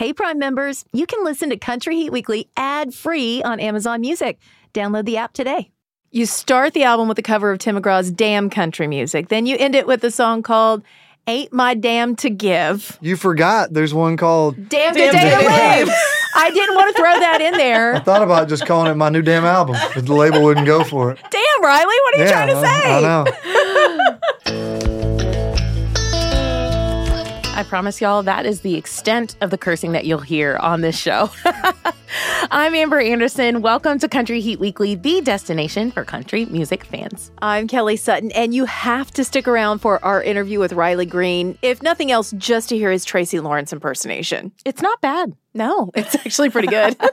Hey, Prime members, you can listen to Country Heat Weekly ad free on Amazon Music. Download the app today. You start the album with the cover of Tim McGraw's Damn Country Music. Then you end it with a song called Ain't My Damn to Give. You forgot there's one called Damn, Damn Day to Live. I didn't want to throw that in there. I thought about just calling it my new damn album, but the label wouldn't go for it. Damn, Riley, what are you Yeah, trying to I- say? I know. I promise y'all that is the extent of the cursing that you'll hear on this show. I'm Amber Anderson. Welcome to Country Heat Weekly, the destination for country music fans. I'm Kelly Sutton, and you have to stick around for our interview with Riley Green, if nothing else, just to hear his Tracy Lawrence impersonation. It's not bad. No, it's actually pretty good.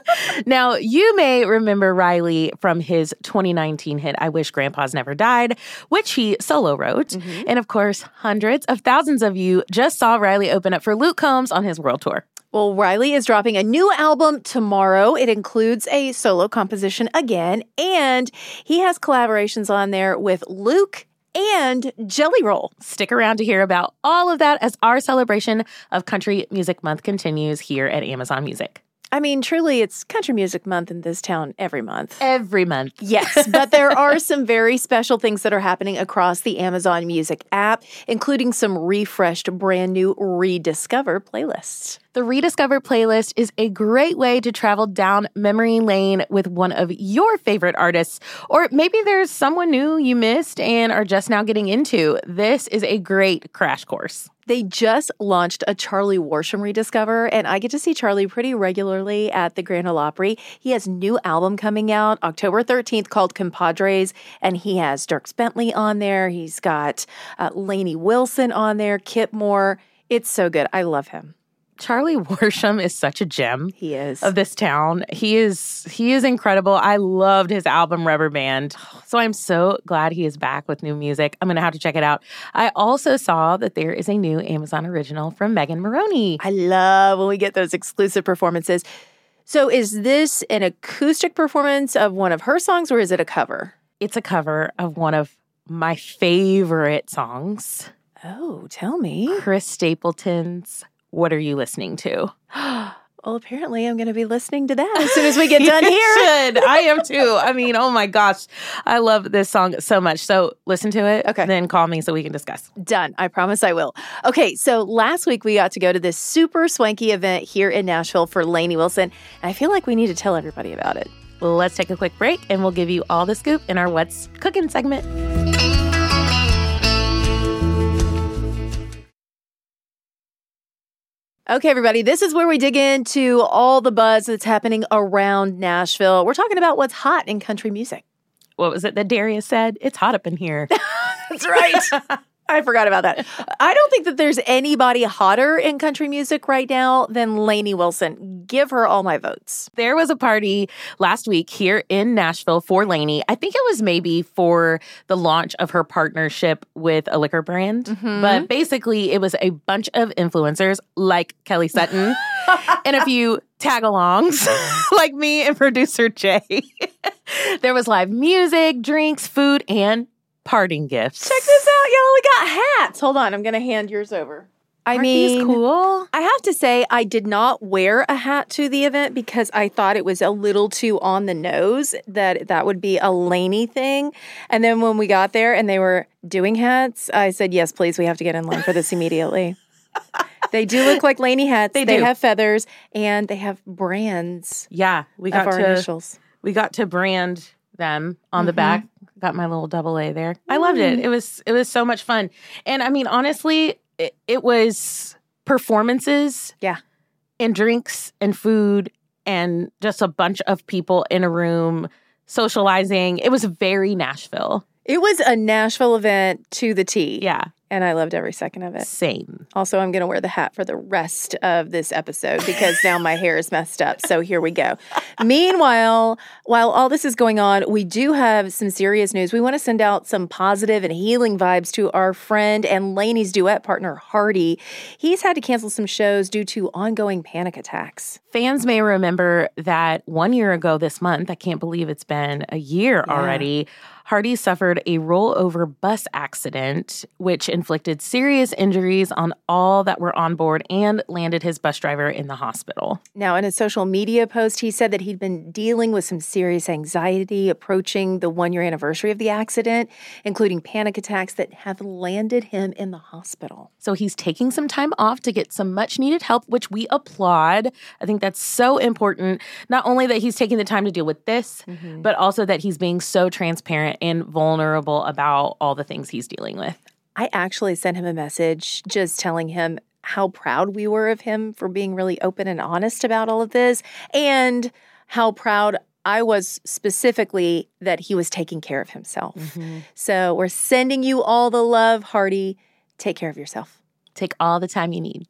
Now, you may remember Riley from his 2019 hit, I Wish Grandpa's Never Died, which he solo wrote. Mm-hmm. And of course, hundreds of thousands of you just saw Riley open up for Luke Combs on his world tour. well, Riley is dropping a new album tomorrow. It includes a solo composition again, and he has collaborations on there with Luke and Jelly Roll. Stick around to hear about all of that as our celebration of Country Music Month continues here at Amazon Music. I mean, truly, it's Country Music Month in this town every month. Every month. Yes, but there are some very special things that are happening across the Amazon Music app, including some refreshed, brand new rediscover playlists. The Rediscover playlist is a great way to travel down memory lane with one of your favorite artists, or maybe there's someone new you missed and are just now getting into. This is a great crash course. They just launched a Charlie Worsham rediscover, and I get to see Charlie pretty regularly at the Grand Ole Opry. He has new album coming out October 13th called Compadres, and he has Dierks Bentley on there. He's got uh, Lainey Wilson on there, Kip Moore. It's so good. I love him. Charlie Worsham is such a gem. He is. of this town. He is he is incredible. I loved his album Rubber Band. So I'm so glad he is back with new music. I'm going to have to check it out. I also saw that there is a new Amazon original from Megan Moroney. I love when we get those exclusive performances. So, is this an acoustic performance of one of her songs or is it a cover? It's a cover of one of my favorite songs, Oh, tell me. Chris Stapleton's What Are You Listening to? Well, apparently, I'm going to be listening to that as soon as we get done You here. should. I am too. I mean, oh my gosh. I love this song so much. So listen to it. Okay. Then call me so we can discuss. Done. I promise I will. Okay, so last week we got to go to this super swanky event here in Nashville for Lainey Wilson. And I feel like we need to tell everybody about it. Well, let's take a quick break and we'll give you all the scoop in our What's Cooking segment. Okay, everybody, this is where we dig into all the buzz that's happening around Nashville. We're talking about what's hot in country music. What was it that Darius said? It's hot up in here. That's right. I forgot about that. I don't think that there's anybody hotter in country music right now than Lainey Wilson. Give her all my votes. there was a party last week here in Nashville for Lainey. I think it was maybe for the launch of her partnership with a liquor brand. Mm-hmm. But basically, it was a bunch of influencers like Kelly Sutton and a few tag alongs like me and producer Jay. there was live music, drinks, food, and parting gifts. Check this out, y'all. We got hats. Hold on, I'm going to hand yours over. I Aren't mean, cool? I have to say, I did not wear a hat to the event because I thought it was a little too on the nose that that would be a Lainey thing. And then when we got there and they were doing hats, I said, yes, please, we have to get in line for this immediately. they do look like Lainey hats. They, do. have feathers and they have brands Yeah, we got our to initials. we got to brand them on mm-hmm. the back. Got my little double A there. I loved it. It was it was so much fun. And I mean, honestly, it, it was performances, Yeah. and drinks and food and just a bunch of people in a room socializing. It was very Nashville. It was a Nashville event to the T. Yeah, And I loved every second of it. same. Also, I'm going to wear the hat for the rest of this episode because now my hair is messed up. So here we go. Meanwhile, while all this is going on, we do have some serious news. We want to send out some positive and healing vibes to our friend and Lainey's duet partner, Hardy. He's had to cancel some shows due to ongoing panic attacks. Fans may remember that one year ago this month, I can't believe it's been a year Yeah. already, Hardy suffered a rollover bus accident, which inflicted serious injuries on all that were on board and landed his bus driver in the hospital. Now, in a social media post, he said that he'd been dealing with some serious anxiety approaching the one year anniversary of the accident, including panic attacks that have landed him in the hospital. So he's taking some time off to get some much needed help, which we applaud. I think that's so important. Not only that he's taking the time to deal with this, mm-hmm. but also that he's being so transparent and vulnerable about all the things he's dealing with. I actually sent him a message just telling him how proud we were of him for being really open and honest about all of this and how proud I was specifically that he was taking care of himself. Mm-hmm. So we're sending you all the love, Hardy. Take care of yourself. Take all the time you need.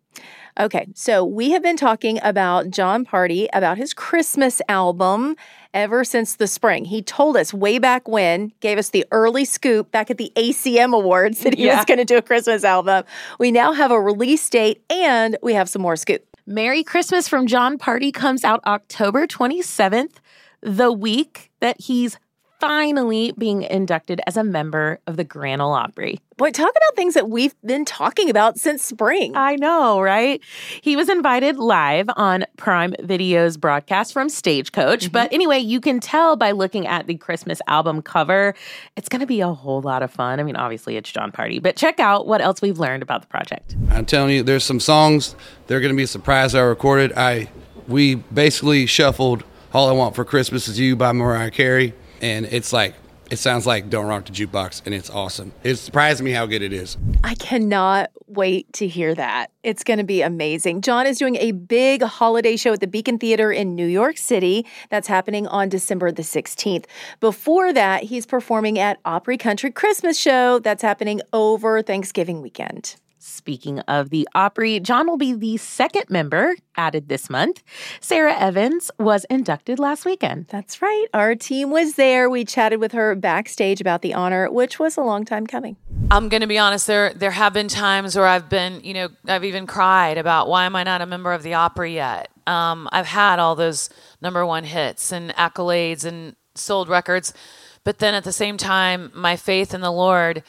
Okay, so we have been talking about Jon Pardi, about his Christmas album ever since the spring. He told us way back when, gave us the early scoop back at the ACM Awards that he yeah. was going to do a Christmas album. We now have a release date and we have some more scoop. Merry Christmas from Jon Pardi comes out October 27th, the week that he's finally being inducted as a member of the Grand Ole Opry. Boy, talk about things that we've been talking about since spring. I know, right? He was invited live on Prime Video's broadcast from Stagecoach. Mm-hmm. But anyway, you can tell by looking at the Christmas album cover, it's going to be a whole lot of fun. I mean, obviously, it's Jon Pardi, but check out what else we've learned about the project. I'm telling you, there's some songs, they're going to be a surprise I recorded. I We basically shuffled All I Want for Christmas Is You by Mariah Carey and it's like it sounds like Don't Rock the Jukebox, and it's awesome. It surprised me how good it is. I cannot wait to hear that. It's going to be amazing. Jon is doing a big holiday show at the Beacon Theater in New York City. That's happening on December the 16th. Before that, he's performing at Opry Country Christmas Show. That's happening over Thanksgiving weekend. Speaking of the Opry, Jon will be the second member added this month. Sara Evans was inducted last weekend. That's right. Our team was there. We chatted with her backstage about the honor, which was a long time coming. I'm going to be honest, there there have been times where I've been, you know, I've even cried about why am I not a member of the Opry yet? Um, I've had all those number one hits and accolades and sold records, but then at the same time, my faith in the Lord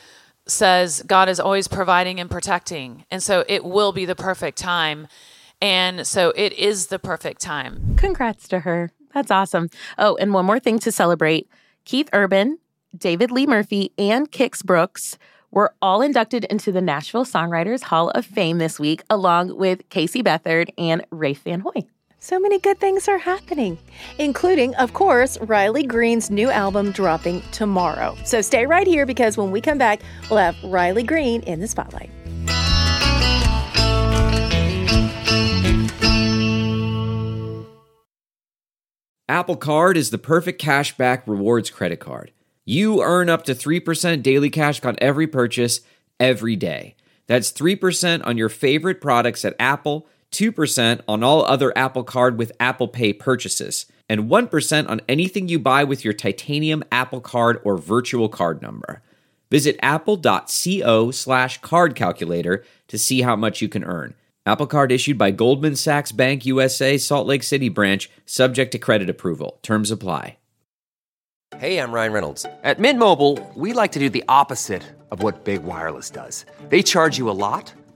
says God is always providing and protecting. And so it will be the perfect time. And so it is the perfect time. Congrats to her. That's awesome. Oh, and one more thing to celebrate Keith Urban, David Lee Murphy, and Kix Brooks were all inducted into the Nashville Songwriters Hall of Fame this week, along with Casey Beathard and Rafe Van Hoy. So many good things are happening, including, of course, Riley Green's new album dropping tomorrow. So stay right here because when we come back, we'll have Riley Green in the spotlight. Apple Card is the perfect cashback rewards credit card. You earn up to 3% daily cash on every purchase every day. That's 3% on your favorite products at Apple 2% on all other Apple Card with Apple Pay purchases, and 1% on anything you buy with your titanium Apple Card or virtual card number. Visit apple.co slash card calculator to see how much you can earn. Apple Card issued by Goldman Sachs Bank USA, Salt Lake City branch, subject to credit approval. Terms apply. Hey, I'm Ryan Reynolds. At Mint Mobile, we like to do the opposite of what Big Wireless does. They charge you a lot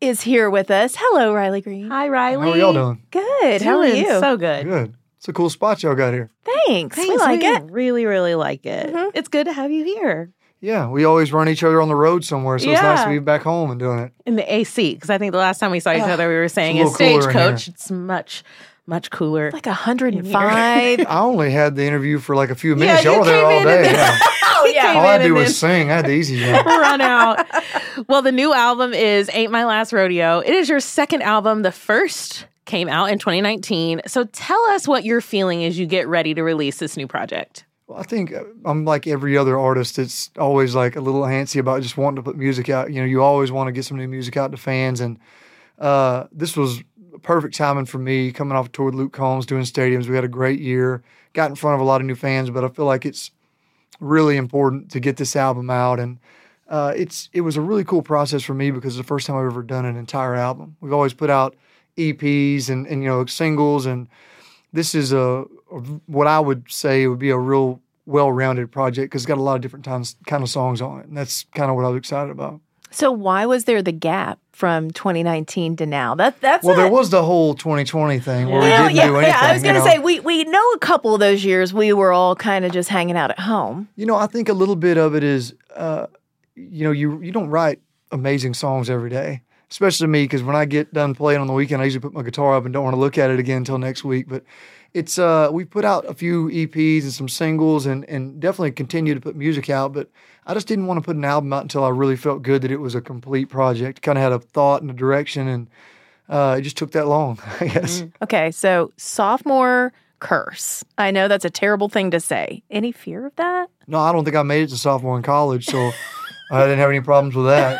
is here with us. Hello, Riley Green. Hi, Riley. How are y'all doing? Good. How are you? So good. Good. It's a cool spot y'all got here. Thanks. Thanks. We like we it. Really, really like it. Mm-hmm. It's good to have you here. Yeah, we always run each other on the road somewhere, so yeah. it's nice to be back home and doing it. In the AC, because I think the last time we saw each other, we were saying in Stagecoach, it's much much cooler. Like 105. I only had the interview for like a few minutes. Yeah, Y'all were there all day. Yeah. oh, yeah. All I had to do was sing. I had the easy one. Run out. Well, the new album is Ain't My Last Rodeo. It is your second album. The first came out in 2019. So tell us what you're feeling as you get ready to release this new project. Well, I think uh, I'm like every other artist. It's always like a little antsy about just wanting to put music out. You know, you always want to get some new music out to fans, and uh, this was perfect timing for me coming off a tour with Luke Combs, doing stadiums. We had a great year, got in front of a lot of new fans, but I feel like it's really important to get this album out and. Uh, it's it was a really cool process for me because it's the first time I've ever done an entire album. We've always put out EPs and, and you know singles, and this is a, a what I would say would be a real well-rounded project because it's got a lot of different times, kind of songs on it, and that's kind of what I was excited about. So why was there the gap from 2019 to now? That that's well, there was the whole 2020 thing where yeah, we didn't yeah, do anything. Yeah, I was going to say we we know a couple of those years we were all kind of just hanging out at home. You know, I think a little bit of it is, uh, you know, you you don't write amazing songs every day, especially me because when I get done playing on the weekend, I usually put my guitar up and don't want to look at it again until next week. But it's uh, we put out a few EPs and some singles and and definitely continue to put music out, but I just didn't want to put an album out until I really felt good that it was a complete project. Kind of had a thought and a direction, and uh, it just took that long. I guess. Mm. Okay, so sophomore curse. I know that's a terrible thing to say. Any fear of that? No, I don't think I made it to sophomore in college, so I didn't have any problems with that.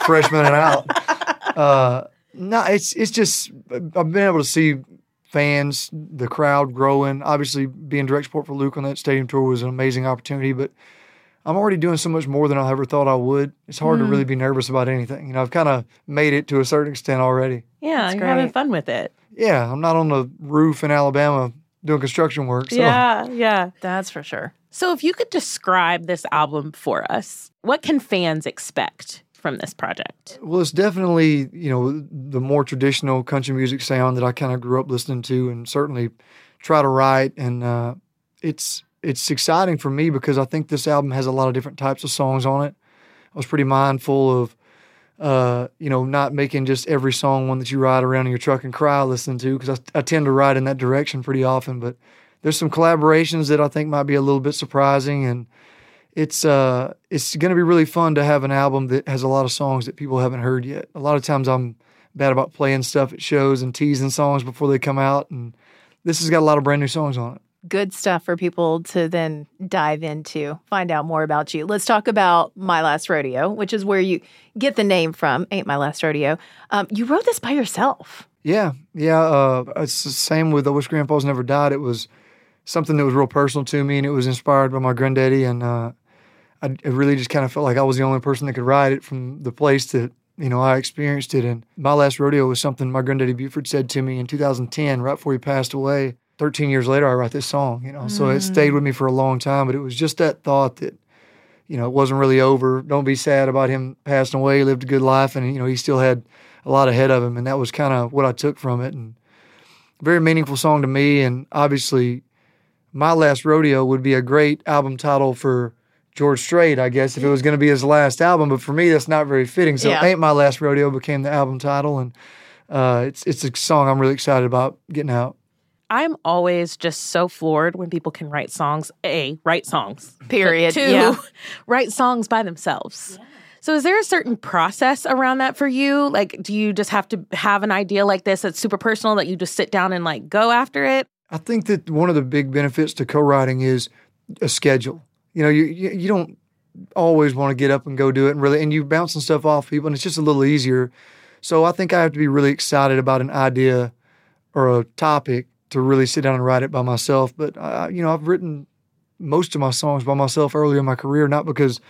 Freshman and out. Uh, no, it's it's just I've been able to see fans, the crowd growing. Obviously, being direct support for Luke on that stadium tour was an amazing opportunity, but I'm already doing so much more than I ever thought I would. It's hard mm. to really be nervous about anything. You know, I've kind of made it to a certain extent already. Yeah, That's you're great. having fun with it. Yeah, I'm not on the roof in Alabama doing construction work. So. Yeah, yeah, that's for sure. So, if you could describe this album for us, what can fans expect from this project? Well, it's definitely you know the more traditional country music sound that I kind of grew up listening to, and certainly try to write. And uh, it's it's exciting for me because I think this album has a lot of different types of songs on it. I was pretty mindful of, uh, you know, not making just every song one that you ride around in your truck and cry listening to because I, I, tend to ride in that direction pretty often. But there's some collaborations that I think might be a little bit surprising, and it's uh, it's going to be really fun to have an album that has a lot of songs that people haven't heard yet. A lot of times I'm bad about playing stuff at shows and teasing songs before they come out, and this has got a lot of brand new songs on it good stuff for people to then dive into, find out more about you. Let's talk about My Last Rodeo, which is where you get the name from, Ain't My Last Rodeo. Um, you wrote this by yourself. Yeah, yeah. Uh, it's the same with I Wish Grandpa's Never Died. It was something that was real personal to me, and it was inspired by my granddaddy. And uh, I, I really just kind of felt like I was the only person that could write it from the place that you know I experienced it. And my last rodeo was something my granddaddy Buford said to me in 2010, right before he passed away. 13 years later, I write this song, you know. Mm. So it stayed with me for a long time, but it was just that thought that, you know, it wasn't really over. Don't be sad about him passing away. He lived a good life and, you know, he still had a lot ahead of him. And that was kind of what I took from it. And very meaningful song to me. And obviously, My Last Rodeo would be a great album title for George Strait, I guess, if it was going to be his last album. But for me, that's not very fitting. So yeah. Ain't My Last Rodeo became the album title. And uh, it's, it's a song I'm really excited about getting out. I'm always just so floored when people can write songs. A, write songs. Period. Two, yeah. write songs by themselves. Yeah. So is there a certain process around that for you? Like do you just have to have an idea like this that's super personal that you just sit down and like go after it? I think that one of the big benefits to co-writing is a schedule. You know, you you, you don't always want to get up and go do it and really and you bouncing stuff off people and it's just a little easier. So I think I have to be really excited about an idea or a topic to really sit down and write it by myself. But I, you know, I've written most of my songs by myself earlier in my career, not because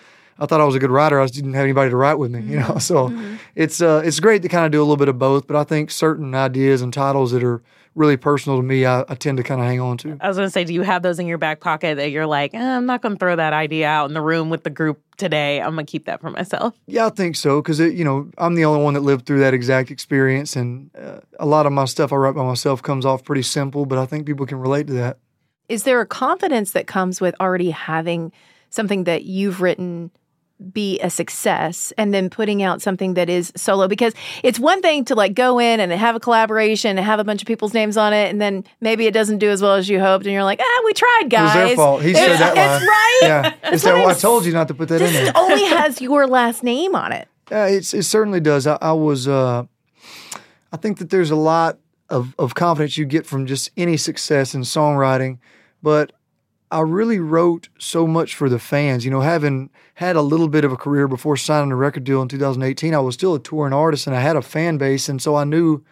I thought I was a good writer. I just didn't have anybody to write with me, you know. Mm-hmm. So mm-hmm. it's uh, it's great to kind of do a little bit of both. But I think certain ideas and titles that are really personal to me, I, I tend to kind of hang on to. I was going to say, do you have those in your back pocket that you're like, eh, I'm not going to throw that idea out in the room with the group today. I'm going to keep that for myself. Yeah, I think so because you know I'm the only one that lived through that exact experience, and uh, a lot of my stuff I write by myself comes off pretty simple, but I think people can relate to that. Is there a confidence that comes with already having something that you've written be a success and then putting out something that is solo. Because it's one thing to like go in and have a collaboration and have a bunch of people's names on it and then maybe it doesn't do as well as you hoped and you're like ah we tried guys it was their fault. He it's, said that it's line. right? Yeah. It's that, I told you not to put that in there. it only has your last name on it. Yeah it certainly does. I, I was uh, I think that there's a lot of, of confidence you get from just any success in songwriting but I really wrote so much for the fans. You know, having had a little bit of a career before signing a record deal in 2018, I was still a touring artist and I had a fan base, and so I knew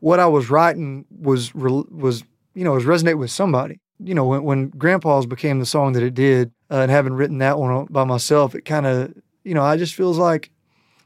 what I was writing was was you know was resonate with somebody. You know, when when Grandpa's became the song that it did, uh, and having written that one by myself, it kind of you know I just feels like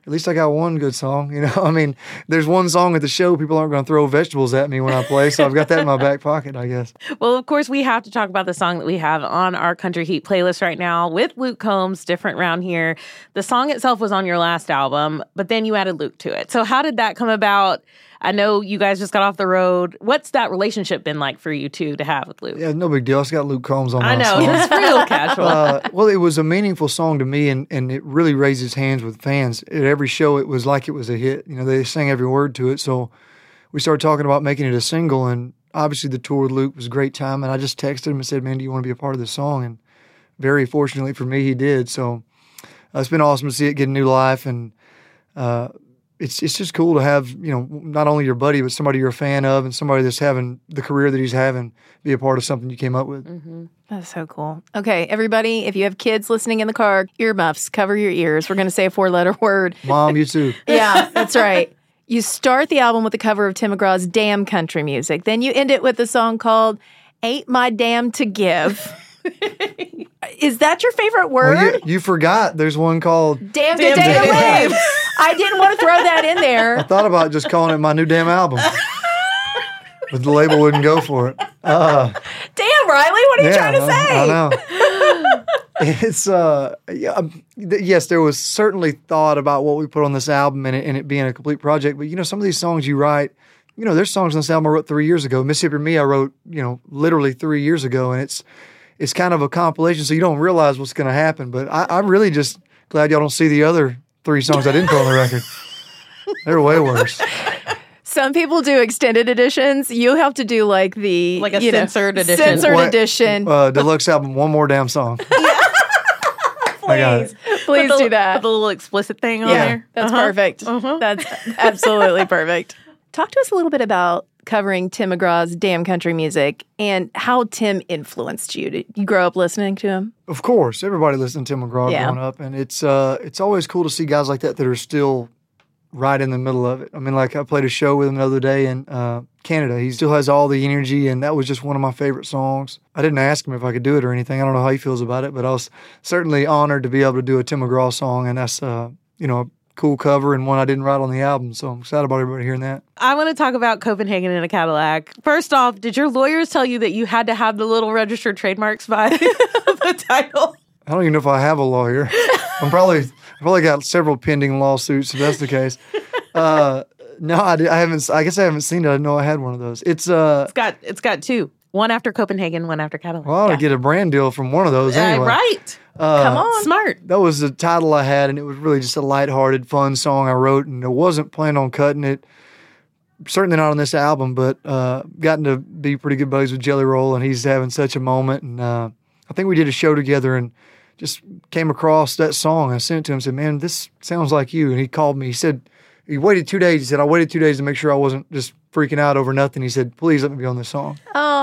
at least I got one good song. You know, I mean, there's one song at the show. People aren't going to throw vegetables at me when I play, so I've got that in my back pocket, I guess. Well, of course, we have to talk about the song that we have on our Country Heat playlist right now with Luke Combs, Different Round Here. The song itself was on your last album, but then you added Luke to it. So, how did that come about? I know you guys just got off the road. What's that relationship been like for you two to have with Luke? Yeah, no big deal. It's got Luke Combs on I know, it's real casual. uh, well, it was a meaningful song to me, and, and it really raises hands with fans. At every show, it was like it was a hit. You know, they sang every word to it. So we started talking about making it a single, and obviously the tour with Luke was a great time. And I just texted him and said, "Man, do you want to be a part of this song?" And very fortunately for me, he did. So uh, it's been awesome to see it get a new life, and uh, it's it's just cool to have you know not only your buddy but somebody you're a fan of, and somebody that's having the career that he's having be a part of something you came up with. Mm-hmm. That's so cool. Okay, everybody, if you have kids listening in the car, earmuffs, cover your ears. We're going to say a four letter word. Mom, you too. Yeah, that's right. You start the album with a cover of Tim McGraw's Damn Country Music. Then you end it with a song called Ain't My Damn to Give. Is that your favorite word? Well, you, you forgot. There's one called. Damn, Damn to Day to to Live. Live. I didn't want to throw that in there. I thought about just calling it my new damn album, but the label wouldn't go for it. Uh, Damn, Riley, what are you trying to say? I know. it's uh, yeah, um, yes, there was certainly thought about what we put on this album and it, and it being a complete project. But you know, some of these songs you write, you know, there's songs on this album I wrote three years ago. Mississippi Me, I wrote, you know, literally three years ago, and it's it's kind of a compilation, so you don't realize what's going to happen. But I, I'm really just glad y'all don't see the other three songs I didn't put on the record. They're way worse. Some people do extended editions. You have to do like the Like a you know, censored edition. Censored What- edition. Uh, deluxe album, one more damn song. I got. Please the- do that. Put the little explicit thing on yeah, there. that's Uh-huh. perfect. That's absolutely perfect. Talk to us a little bit about covering Tim McGraw's Damn Country Music and how Tim influenced you. Did you grow up listening to him? Of course, everybody listened to Tim McGraw Yeah. growing up, and it's uh, it's always cool to see guys like that that are still right in the middle of it. I mean, like I played a show with him the other day in uh, Canada. He still has all the energy, and that was just one of my favorite songs. I didn't ask him if I could do it or anything. I don't know how he feels about it, but I was certainly honored to be able to do a Tim McGraw song, and that's uh, you know cool cover and one I didn't write on the album. So I'm excited about everybody hearing that. I want to talk about Copenhagen in a Cadillac. First off, did your lawyers tell you that you had to have the little registered trademarks by the title? I don't even know if I have a lawyer. I'm probably I probably got several pending lawsuits if that's the case. Uh, no, I, I haven't. I guess I haven't seen it. I didn't know I had one of those. It's uh, It's got it's got two. One after Copenhagen, one after Cadillac. well, I ought to get a brand deal from one of those Uh, anyway. right. Come on. Smart. That was the title I had, and it was really just a lighthearted, fun song I wrote, and I wasn't planning on cutting it. Certainly not on this album, but uh, gotten to be pretty good buddies with Jelly Roll, and he's having such a moment. And uh, I think we did a show together, and just came across that song. I sent it to him, and said, "Man, this sounds like you." And he called me. He said, "He waited two days." He said, "I waited two days to make sure I wasn't just freaking out over nothing." He said, "Please let me be on this song." Oh,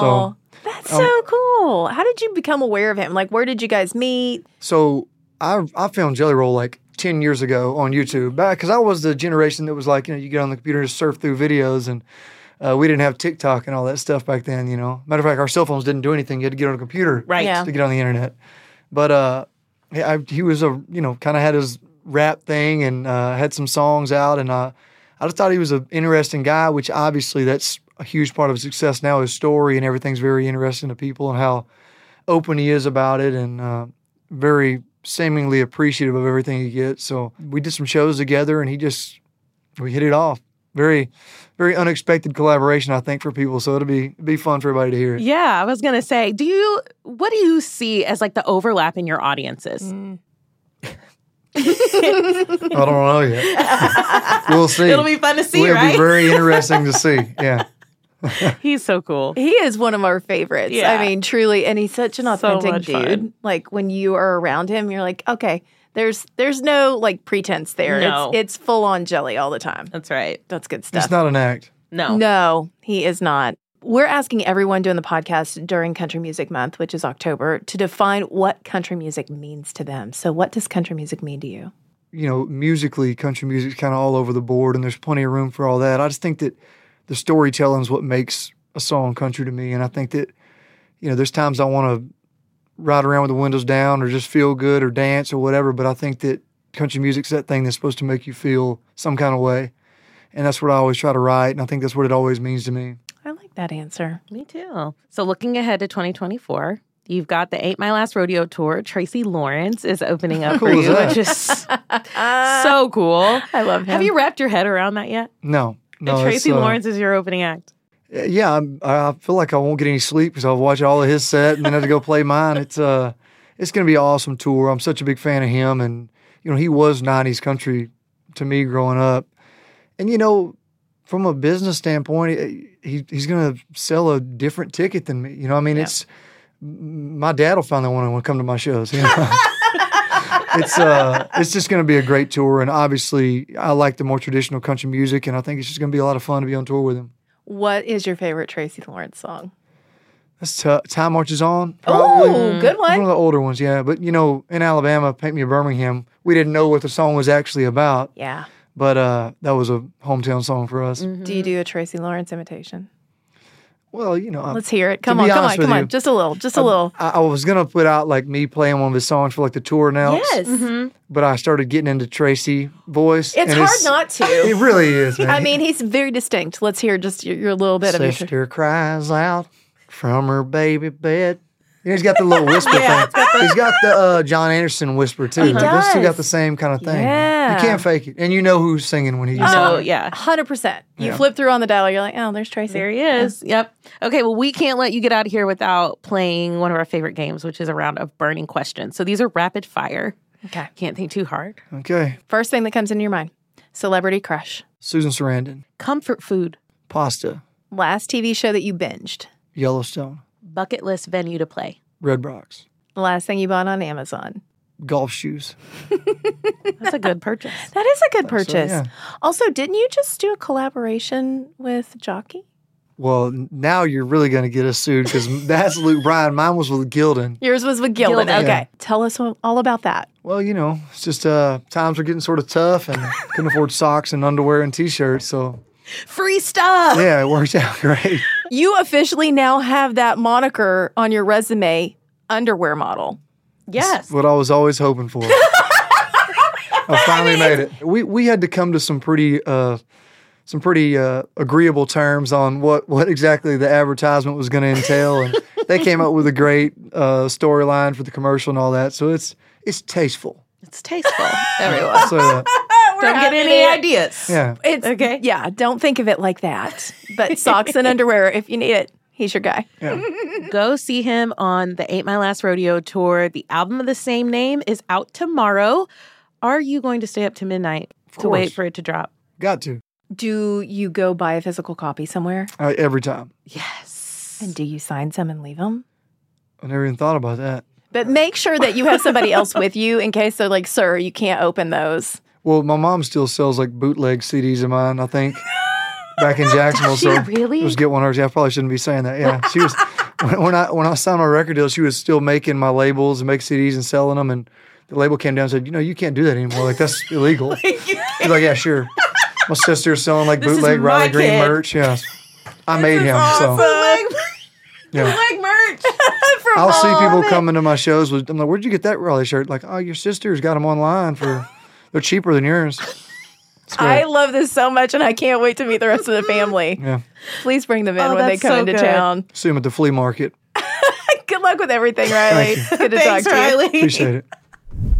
So, that's so cool. How did you become aware of him? Like, where did you guys meet? So I I found Jelly Roll like ten years ago on YouTube back because I was the generation that was like you know you get on the computer and surf through videos and uh, we didn't have TikTok and all that stuff back then. You know, matter of fact, our cell phones didn't do anything. You had to get on a computer Right. Yeah. to get on the internet. But uh, he- I, he was a you know kind of had his rap thing and uh, had some songs out and uh, I just thought he was an interesting guy. Which obviously that's a huge part of his success now. His story and everything's very interesting to people and how open he is about it and uh, very seemingly appreciative of everything he gets. So we did some shows together and he just we hit it off. Very, very unexpected collaboration, I think, for people. So it'll be be fun for everybody to hear. it. Yeah, I was gonna say, do you what do you see as like the overlap in your audiences? Mm. I don't know yet. we'll see. It'll be fun to see, It'll right? be very interesting to see. Yeah. He's so cool. He is one of our favorites. Yeah. I mean, truly, and he's such an authentic much dude. fun. Like when you are around him, you're like, okay, there's there's no like pretense there. No. It's it's full on jelly all the time. That's right. That's good stuff. It's not an act. No. No, he is not. we're asking everyone doing the podcast during Country Music Month, which is October, to define what country music means to them. So, what does country music mean to you? You know, musically, country music's kind of all over the board, and there's plenty of room for all that. I just think that the storytelling is what makes a song country to me, and I think that you know, there's times I want to ride around with the windows down or just feel good or dance or whatever, but I think that country music's that thing that's supposed to make you feel some kind of way. And that's what I always try to write. And I think that's what it always means to me. I like that answer. Me too. So, looking ahead to 2024, you've got the Ain't My Last Rodeo tour. Tracy Lawrence is opening up for cool is you, that? which is so cool. I love him. Have you wrapped your head around that yet? No. No, Tracy uh, Lawrence is your opening act. Yeah, I'm, I feel like I won't get any sleep because I'll watch all of his set and then have to go play mine. It's uh, it's going to be an awesome tour. I'm such a big fan of him, and you know he was '90s country to me growing up. And you know, from a business standpoint, he he's going to sell a different ticket than me. You know, I mean, it's my dad will find finally want to come to my shows. You know? it's uh, it's just going to be a great tour, and obviously, I like the more traditional country music, and I think it's just going to be a lot of fun to be on tour with him. What is your favorite Tracy Lawrence song? That's t- Time Marches On. Probably. Oh, good One one. of the older ones, yeah. But you know, in Alabama, Paint Me a Birmingham, we didn't know what the song was actually about. Yeah. But uh, that was a hometown song for us. Do you do a Tracy Lawrence imitation? Well, you know, I- Let's hear it. Come on, come on, come you, on. Just a little, just a little. I, I was gonna put out like me playing one of his songs for like the tour now. Yes. Mm-hmm. But I started getting into Tracy voice. It's and hard not to. It really is, man. I mean, he's very distinct. Let's hear just your, your little bit of it. Sister cries out from her baby bed. You know, he's got the little whisper thing. He's got the uh, John Anderson whisper too. He Like, Those two got the same kind of thing. Yeah. You can't fake it, and you know who's singing when he's singing. Oh, singing. yeah. Hundred percent. You Yeah. flip through on the dial. You're like, oh, there's Tracy. There he is. Yep. Okay, well, we can't let you get out of here without playing one of our favorite games, which is a round of burning questions. So these are rapid fire. Okay. Can't think too hard. Okay, First thing that comes into your mind: celebrity crush, Susan Sarandon, Comfort food, Pasta, last TV show that you binged, Yellowstone, bucket list venue to play. Red Rocks, the last thing you bought on Amazon. golf shoes. That's a good purchase. That is a good purchase. yeah. Also, didn't you just do a collaboration with Jockey? Well, now you're really going to get us sued because that's Luke Bryan. Mine was with Gildan. Yours was with Gildan. Gildan. Okay, tell us all all about that. Well, you know, it's just uh, times are getting sort of tough, and couldn't afford socks and underwear and t-shirts. So Free stuff. yeah, it works out great. You officially now have that moniker on your resume, underwear model. Yes. what I was always hoping for. I finally made it. We we had to come to some pretty uh, some pretty uh, agreeable terms on what what exactly the advertisement was going to entail, and they came up with a great uh, storyline for the commercial and all that. So it's it's tasteful. It's tasteful, everyone. So uh, Don't get any ideas. yeah, It's Okay. Yeah, don't think of it like that. But socks and underwear, if you need it, he's your guy. Yeah. Go see him on the Ain't My Last Rodeo tour. The album of the same name is out tomorrow. Are you going to stay up to midnight to wait for it to drop? got to Do you go buy a physical copy somewhere? uh, every time. Yes. And do you sign some and leave them? I never even thought about that. But make sure that you have somebody else with you in case they're like, sir, you can't open those. Well, my mom still sells like bootleg CDs of mine. I think back in Jacksonville. she so really? Let's get one of hers. Yeah, I probably shouldn't be saying that. Yeah, she was when, I when I signed my record deal, she was still making my labels and make CDs and selling them. And the label came down and said, you know, you can't do that anymore. Like that's illegal. She's like, yeah, sure. My sister's selling like This bootleg Riley Green merch. Yeah, I made him. So yeah, Like merch. I'll see people coming to my shows with. I'm like, where'd you get that Riley shirt? Like, oh, your sister's got them online for. They're cheaper than yours. I love this so much and I can't wait to meet the rest of the family. yeah. Please bring them in Oh, when they that's come so into good. town. See them at the flea market. Good luck with everything, Riley. It's good to Thanks, talk to you. Riley. Appreciate it.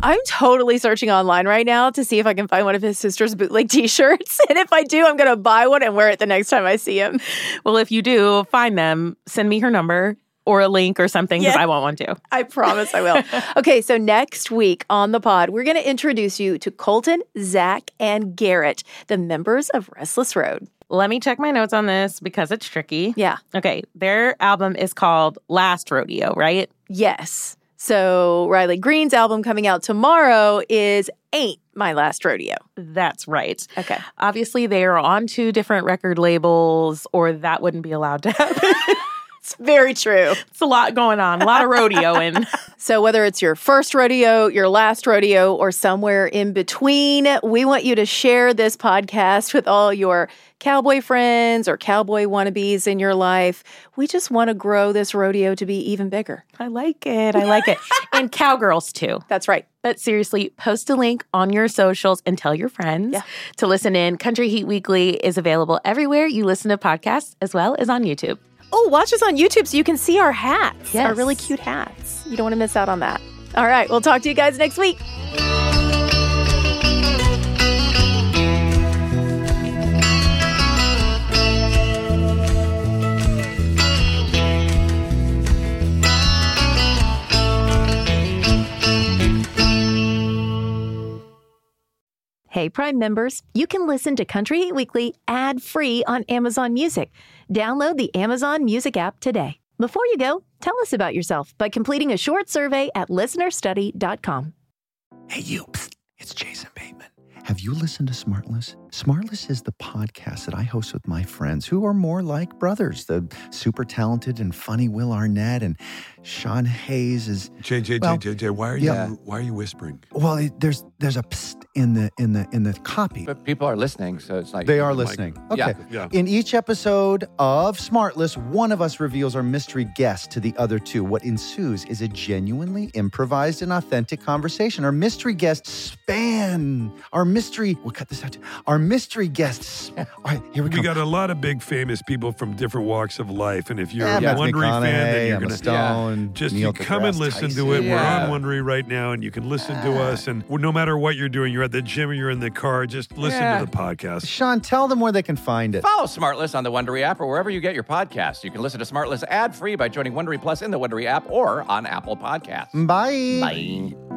I'm totally searching online right now to see if I can find one of his sister's bootleg t-shirts. And if I do, I'm going to buy one and wear it the next time I see him. Well, if you do find them, send me her number or a link or something because Yeah. I want one too. I promise I will. okay, so next week on the pod, we're going to introduce you to Colton, Zach, and Garrett, the members of Restless Road. Let me check my notes on this because it's tricky. Yeah. Okay. Their album is called Last Rodeo, right? Yes. So Riley Green's album coming out tomorrow is Ain't My Last Rodeo. That's right. Okay. Obviously, they are on two different record labels, or that wouldn't be allowed to happen. It's very true. it's a lot going on, a lot of rodeoing. So, whether it's your first rodeo, your last rodeo, or somewhere in between, we want you to share this podcast with all your cowboy friends or cowboy wannabes in your life. We just want to grow this rodeo to be even bigger. I like it. I like it. and cowgirls too. That's right. But seriously, post a link on your socials and tell your friends Yeah. to listen in. Country Heat Weekly is available everywhere you listen to podcasts as well as on YouTube. Oh, watch us on YouTube so you can see our hats, our really cute hats. You don't want to miss out on that. All right, we'll talk to you guys next week. Hey, Prime members, you can listen to Country Weekly ad free on Amazon Music. Download the Amazon Music app today. Before you go, tell us about yourself by completing a short survey at listenerstudy.com. Hey, you. Psst, it's Jason Bateman. Have you listened to Smartless? Smartless is the podcast that I host with my friends who are more like brothers. The super talented and funny Will Arnett and Sean Hayes is JJ, Well, JJ, why are yeah. you why are you whispering? well. It, there's there's a psst in the in the in the copy. But people are listening, so it's like They are listening. Yeah. Okay. Yeah. In each episode of Smartless, one of us reveals our mystery guest to the other two. What ensues is a genuinely improvised and authentic conversation. Our mystery guests span our mystery. We'll cut this out. Too. Our mystery guests. All right, here we go. We got a lot of big famous people from different walks of life, and if you're yeah, a Matthew Wondery fan, then you're Emma gonna Stone, just Neil you come and deGrasse listen to it. Yeah. We're on Wondery right now, and you can listen to ah. us. And no matter what you're doing, you're at the gym or you're in the car, just listen Yeah. to the podcast. Sean, tell them where they can find it. Follow Smartless on the Wondery app or wherever you get your podcasts. You can listen to Smartless ad free by joining Wondery Plus in the Wondery app or on Apple Podcasts. Bye. Bye.